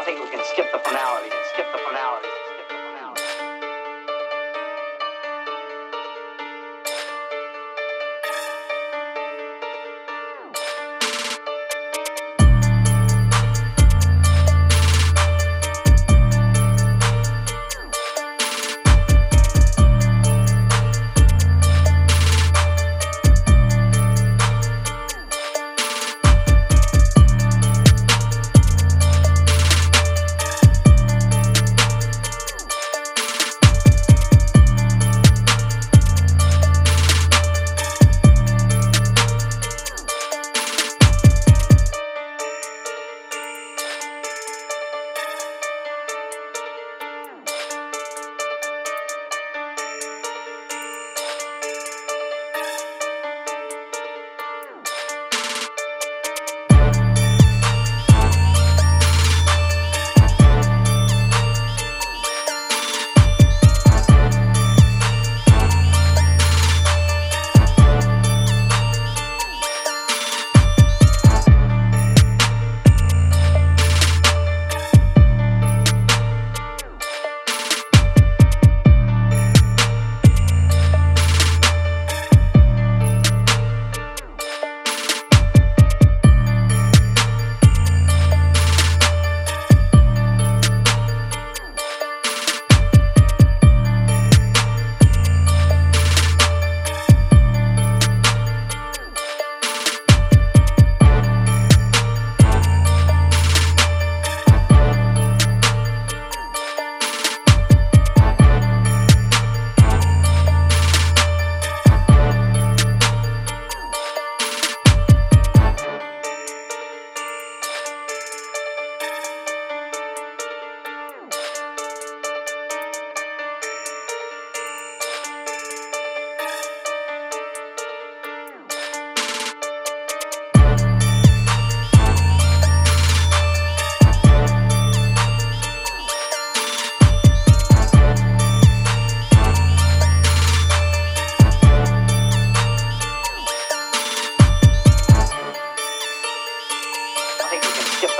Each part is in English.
I think we can skip the formalities. Skip the formalities.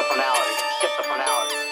The formalities. Skip the formalities.